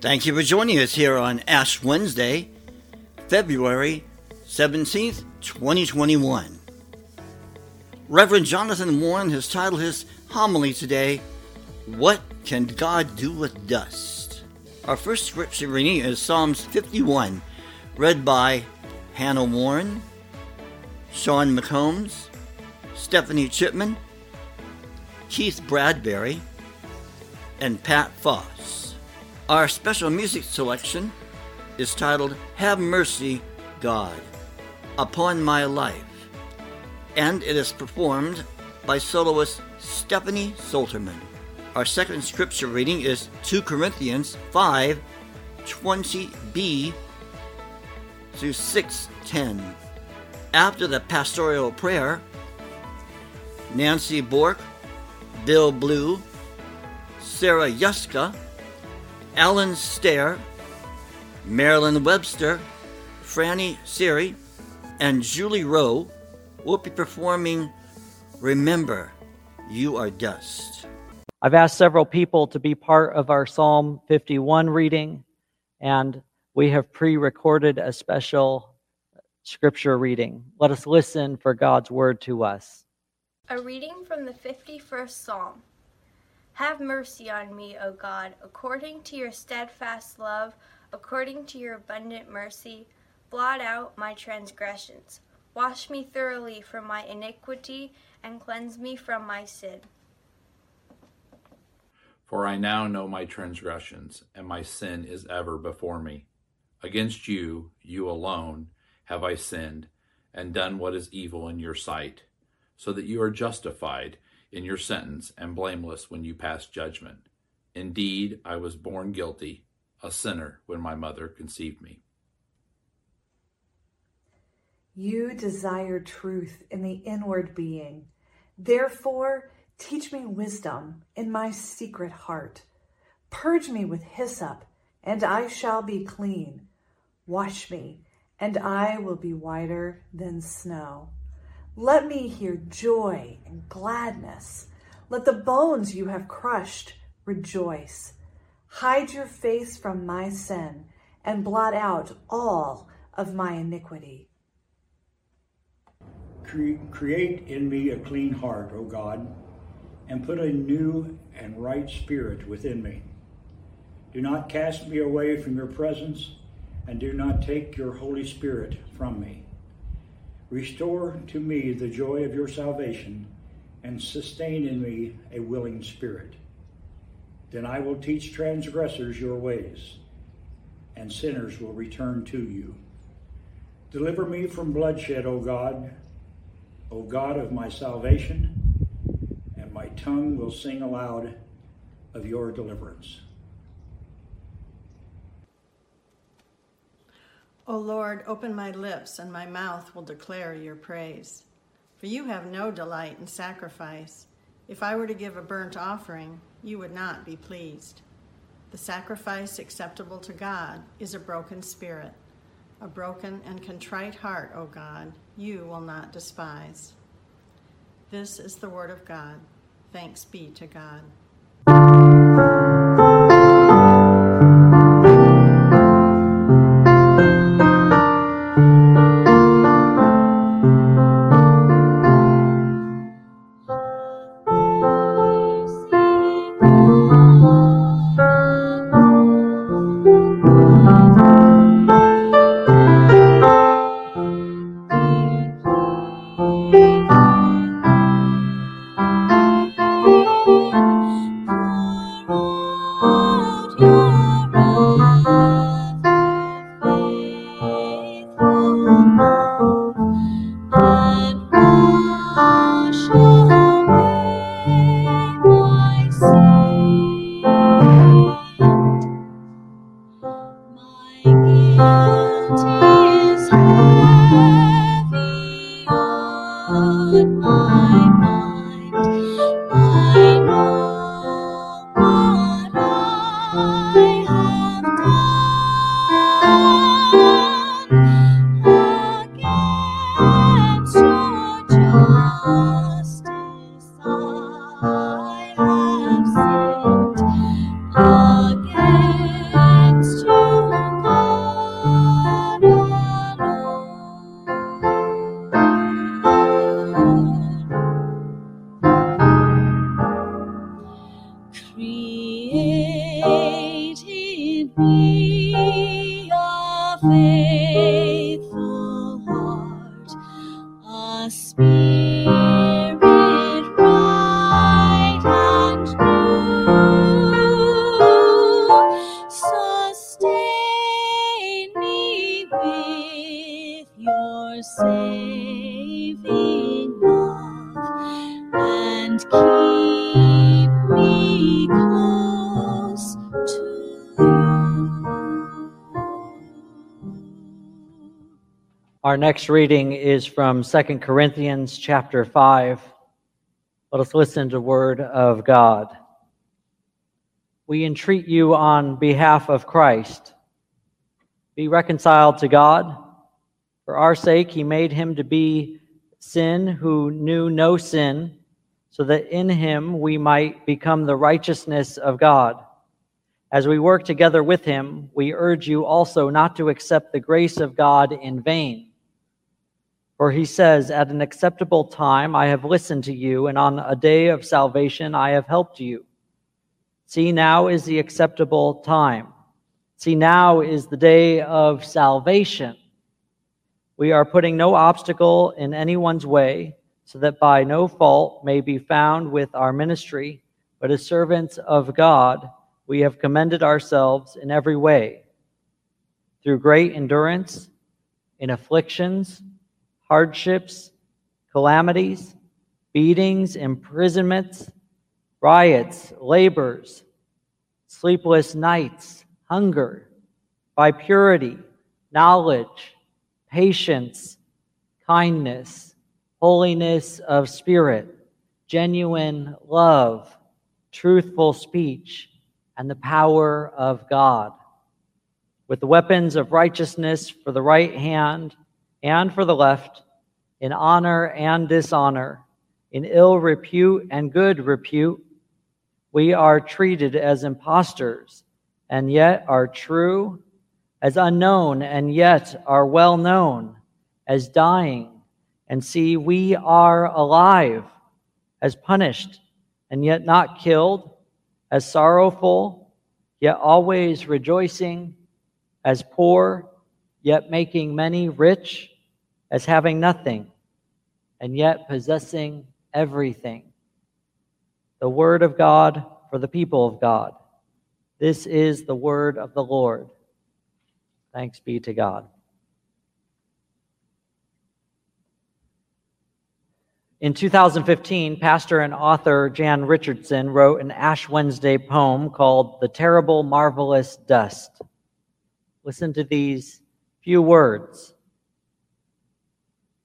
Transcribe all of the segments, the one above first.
Thank you for joining us here on Ash Wednesday, February 17th, 2021. Reverend Jonathan Warren has titled his homily today, What Can God Do with Dust? Our first scripture reading is Psalms 51, read by Hannah Warren, Sean McCombs, Stephanie Chipman, Keith Bradbury, and Pat Foss. Our special music selection is titled Have Mercy, God, Upon My Life, and it is performed by soloist Stephanie Solterman. Our second scripture reading is 2 Corinthians 5 20b through 610. After the pastoral prayer, Nancy Bork, Bill Blue, Sarah Yuska, Alan Stair, Marilyn Webster, Franny Siri, and Julie Rowe will be performing Remember, You Are Dust. I've asked several people to be part of our Psalm 51 reading, and we have pre recorded a special scripture reading. Let us listen for God's word to us. A reading from the 51st Psalm. Have mercy on me, O God, according to your steadfast love, according to your abundant mercy. Blot out my transgressions. Wash me thoroughly from my iniquity and cleanse me from my sin. For I now know my transgressions, and my sin is ever before me. Against you, you alone, have I sinned, and done what is evil in your sight, so that you are justified in your sentence and blameless when you pass judgment. Indeed, I was born guilty, a sinner, when my mother conceived me. You desire truth in the inward being. Therefore, Teach me wisdom in my secret heart. Purge me with hyssop, and I shall be clean. Wash me, and I will be whiter than snow. Let me hear joy and gladness. Let the bones you have crushed rejoice. Hide your face from my sin and blot out all of my iniquity. Create in me a clean heart, O God and put a new and right spirit within me. Do not cast me away from your presence, and do not take your Holy Spirit from me. Restore to me the joy of your salvation, and sustain in me a willing spirit. Then I will teach transgressors your ways, and sinners will return to you. Deliver me from bloodshed, O God, O God of my salvation and my tongue will sing aloud of your deliverance. O Lord, open my lips, and my mouth will declare your praise. For you have no delight in sacrifice. If I were to give a burnt offering, you would not be pleased. The sacrifice acceptable to God is a broken spirit. A broken and contrite heart, O God, you will not despise. This is the word of God. Thanks be to God. Faithful Our next reading is from 2 Corinthians chapter 5. Let us listen to the word of God. We entreat you on behalf of Christ. Be reconciled to God. For our sake, he made him to be sin who knew no sin, so that in him we might become the righteousness of God. As we work together with him, we urge you also not to accept the grace of God in vain. For he says, At an acceptable time I have listened to you, and on a day of salvation I have helped you. See, now is the acceptable time. See, now is the day of salvation. We are putting no obstacle in anyone's way, so that by no fault may be found with our ministry, but as servants of God, we have commended ourselves in every way, through great endurance, in afflictions, hardships, calamities, beatings, imprisonments, riots, labors, sleepless nights, hunger, by purity, knowledge, patience, kindness, holiness of spirit, genuine love, truthful speech, and the power of God. With the weapons of righteousness for the right hand and for the left, in honor and dishonor, in ill repute and good repute, we are treated as impostors and yet are true, as unknown and yet are well known, as dying and see we are alive, as punished and yet not killed, as sorrowful yet always rejoicing, as poor yet making many rich, as having nothing and yet possessing everything. The word of God for the people of God. This is the word of the Lord. Thanks be to God. In 2015, pastor and author Jan Richardson wrote an Ash Wednesday poem called The Terrible Marvelous Dust. Listen to these few words.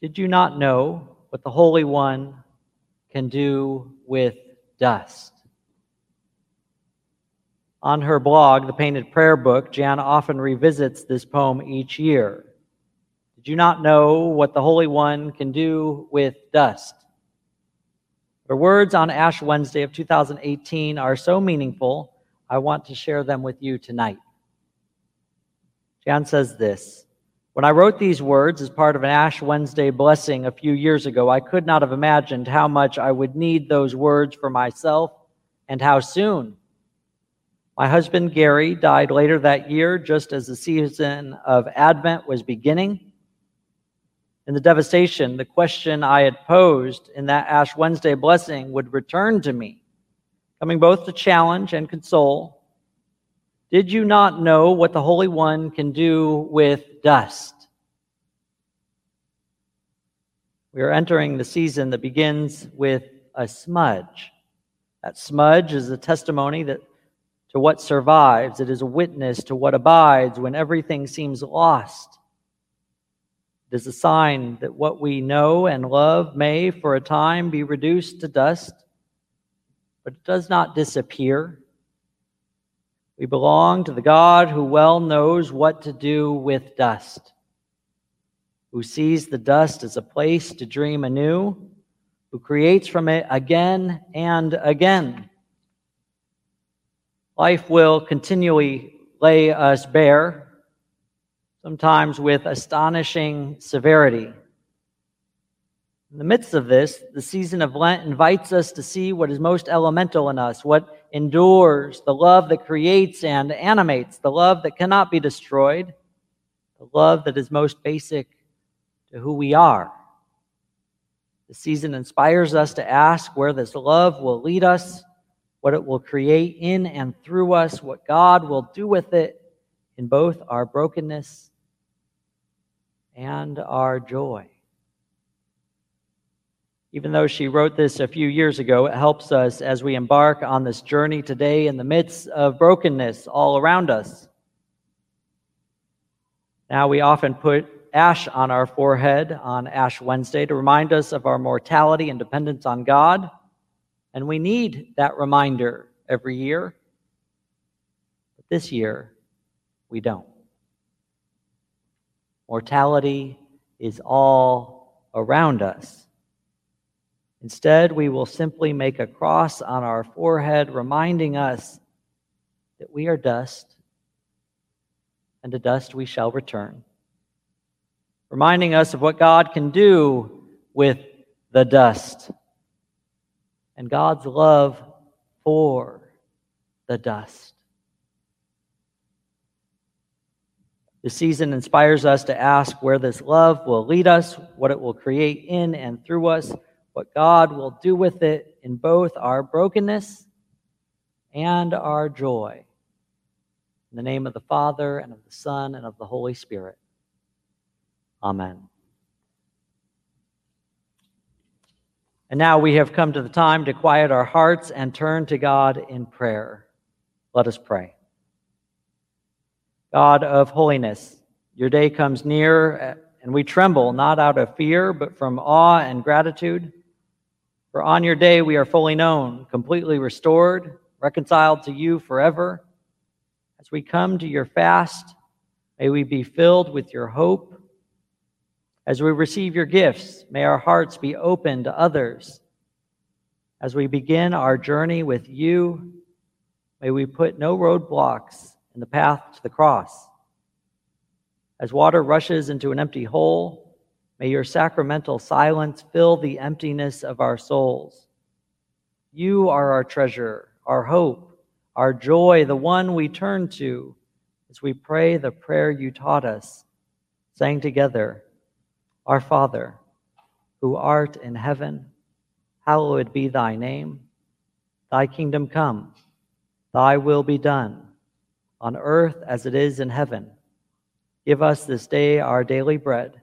Did you not know what the Holy One can do with dust? On her blog, The Painted Prayer Book, Jan often revisits this poem each year. Did you not know what the Holy One can do with dust? Her words on Ash Wednesday of 2018 are so meaningful, I want to share them with you tonight. Jan says this When I wrote these words as part of an Ash Wednesday blessing a few years ago, I could not have imagined how much I would need those words for myself and how soon. My husband Gary died later that year, just as the season of Advent was beginning. In the devastation, the question I had posed in that Ash Wednesday blessing would return to me, coming both to challenge and console. Did you not know what the Holy One can do with dust? We are entering the season that begins with a smudge. That smudge is a testimony that to what survives. It is a witness to what abides when everything seems lost. It is a sign that what we know and love may, for a time, be reduced to dust, but it does not disappear. We belong to the God who well knows what to do with dust, who sees the dust as a place to dream anew, who creates from it again and again. Life will continually lay us bare, sometimes with astonishing severity. In the midst of this, the season of Lent invites us to see what is most elemental in us, what endures, the love that creates and animates, the love that cannot be destroyed, the love that is most basic to who we are. The season inspires us to ask where this love will lead us, what it will create in and through us, what God will do with it in both our brokenness and our joy. Even though she wrote this a few years ago, it helps us as we embark on this journey today in the midst of brokenness all around us. Now, we often put ash on our forehead on Ash Wednesday to remind us of our mortality and dependence on God. And we need that reminder every year. But this year, we don't. Mortality is all around us. Instead, we will simply make a cross on our forehead, reminding us that we are dust, and to dust we shall return reminding us of what God can do with the dust and God's love for the dust. The season inspires us to ask where this love will lead us, what it will create in and through us, what God will do with it in both our brokenness and our joy. In the name of the Father, and of the Son, and of the Holy Spirit. Amen. And now we have come to the time to quiet our hearts and turn to God in prayer. Let us pray. God of holiness, your day comes near, and we tremble not out of fear, but from awe and gratitude. For on your day we are fully known, completely restored, reconciled to you forever. As we come to your fast, may we be filled with your hope as we receive your gifts, may our hearts be open to others. As we begin our journey with you, may we put no roadblocks in the path to the cross. As water rushes into an empty hole, may your sacramental silence fill the emptiness of our souls. You are our treasure, our hope, our joy, the one we turn to as we pray the prayer you taught us, saying together, our Father, who art in heaven, hallowed be thy name. Thy kingdom come, thy will be done, on earth as it is in heaven. Give us this day our daily bread,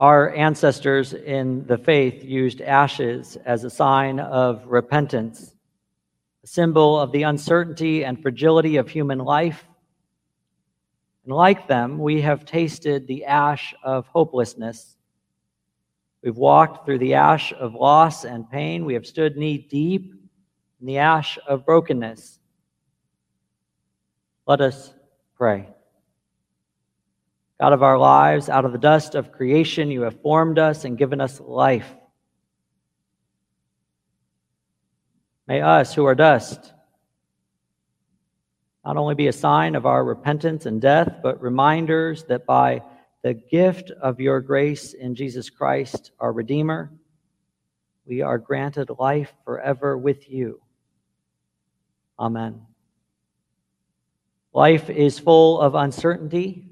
Our ancestors in the faith used ashes as a sign of repentance, a symbol of the uncertainty and fragility of human life. And like them, we have tasted the ash of hopelessness We've walked through the ash of loss and pain. We have stood knee deep in the ash of brokenness. Let us pray. God of our lives, out of the dust of creation, you have formed us and given us life. May us, who are dust, not only be a sign of our repentance and death, but reminders that by the gift of your grace in Jesus Christ, our Redeemer, we are granted life forever with you. Amen. Life is full of uncertainty,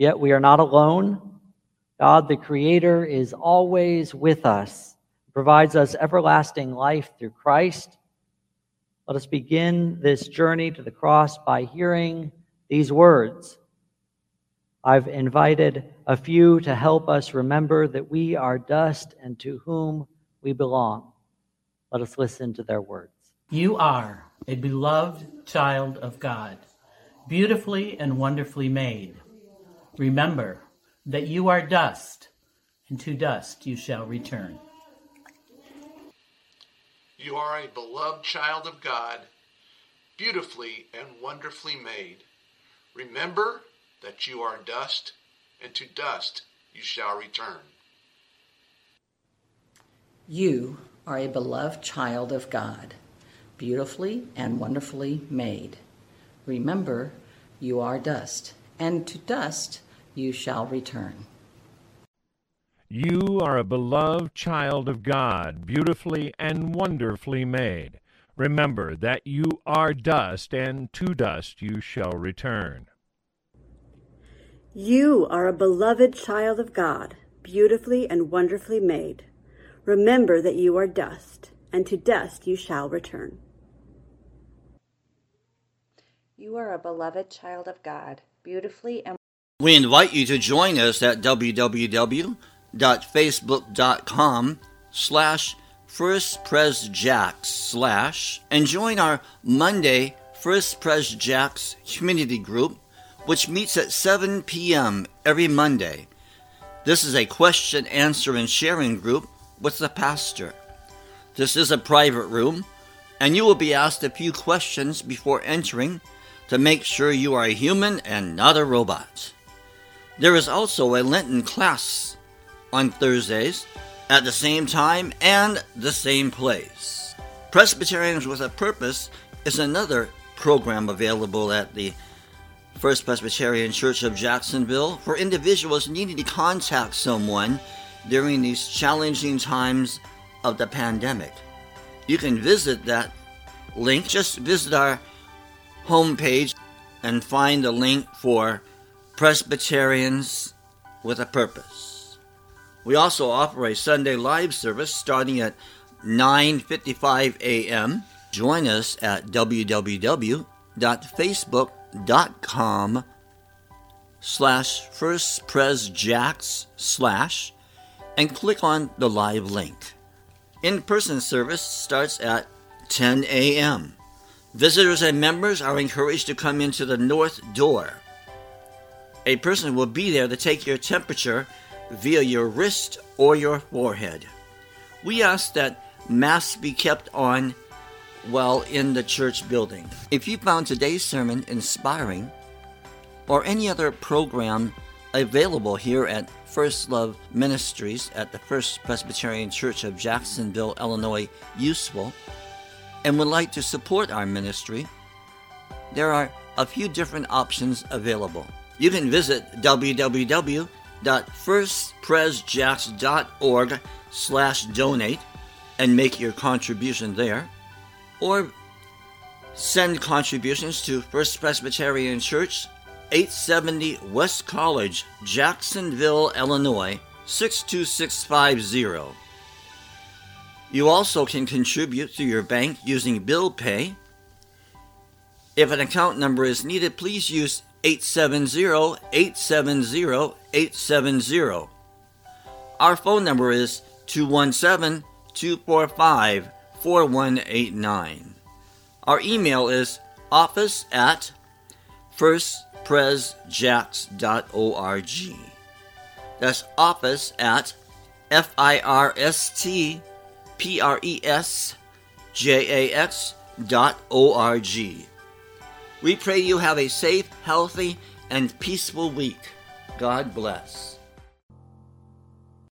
yet we are not alone. God, the Creator, is always with us, provides us everlasting life through Christ. Let us begin this journey to the cross by hearing these words I've invited a few to help us remember that we are dust and to whom we belong. Let us listen to their words. You are a beloved child of God, beautifully and wonderfully made. Remember that you are dust, and to dust you shall return. You are a beloved child of God, beautifully and wonderfully made. Remember that you are dust, and to dust you shall return. You are a beloved child of God, beautifully and wonderfully made. Remember, you are dust, and to dust you shall return. You are a beloved child of God, beautifully and wonderfully made. Remember that you are dust, and to dust you shall return. You are a beloved child of God, beautifully and wonderfully made. Remember that you are dust, and to dust you shall return. You are a beloved child of God, beautifully and We invite you to join us at www.facebook.com slash First Pres Jacks slash and join our Monday First Pres Jacks community group, which meets at 7 p.m. every Monday. This is a question, answer, and sharing group with the pastor. This is a private room, and you will be asked a few questions before entering to make sure you are a human and not a robot. There is also a Lenten class on Thursdays at the same time and the same place. Presbyterians with a Purpose is another program available at the First Presbyterian Church of Jacksonville for individuals needing to contact someone during these challenging times of the pandemic. You can visit that link. Just visit our homepage and find the link for Presbyterians with a Purpose. We also offer a Sunday live service starting at 9:55 a.m. Join us at www.facebook.com slash firstpresjacks slash and click on the live link. In-person service starts at 10 a.m. Visitors and members are encouraged to come into the north door. A person will be there to take your temperature via your wrist or your forehead. We ask that masks be kept on while in the church building. If you found today's sermon inspiring or any other program available here at First Love Ministries at the First Presbyterian Church of Jacksonville, Illinois, useful, and would like to support our ministry, there are a few different options available. You can visit www.firstpresjacks.org slash donate and make your contribution there, or send contributions to First Presbyterian Church, 870 West College, Jacksonville, Illinois, 62650. You also can contribute to your bank using Bill Pay. If an account number is needed, please use 870-870-870. Our phone number is 217-245-4189. Our email is office at firstpresjacks.org. That's office at F-I-R-S-T P-R-E-S J-A-X dot O-R-G. We pray you have a safe, healthy, and peaceful week. God bless.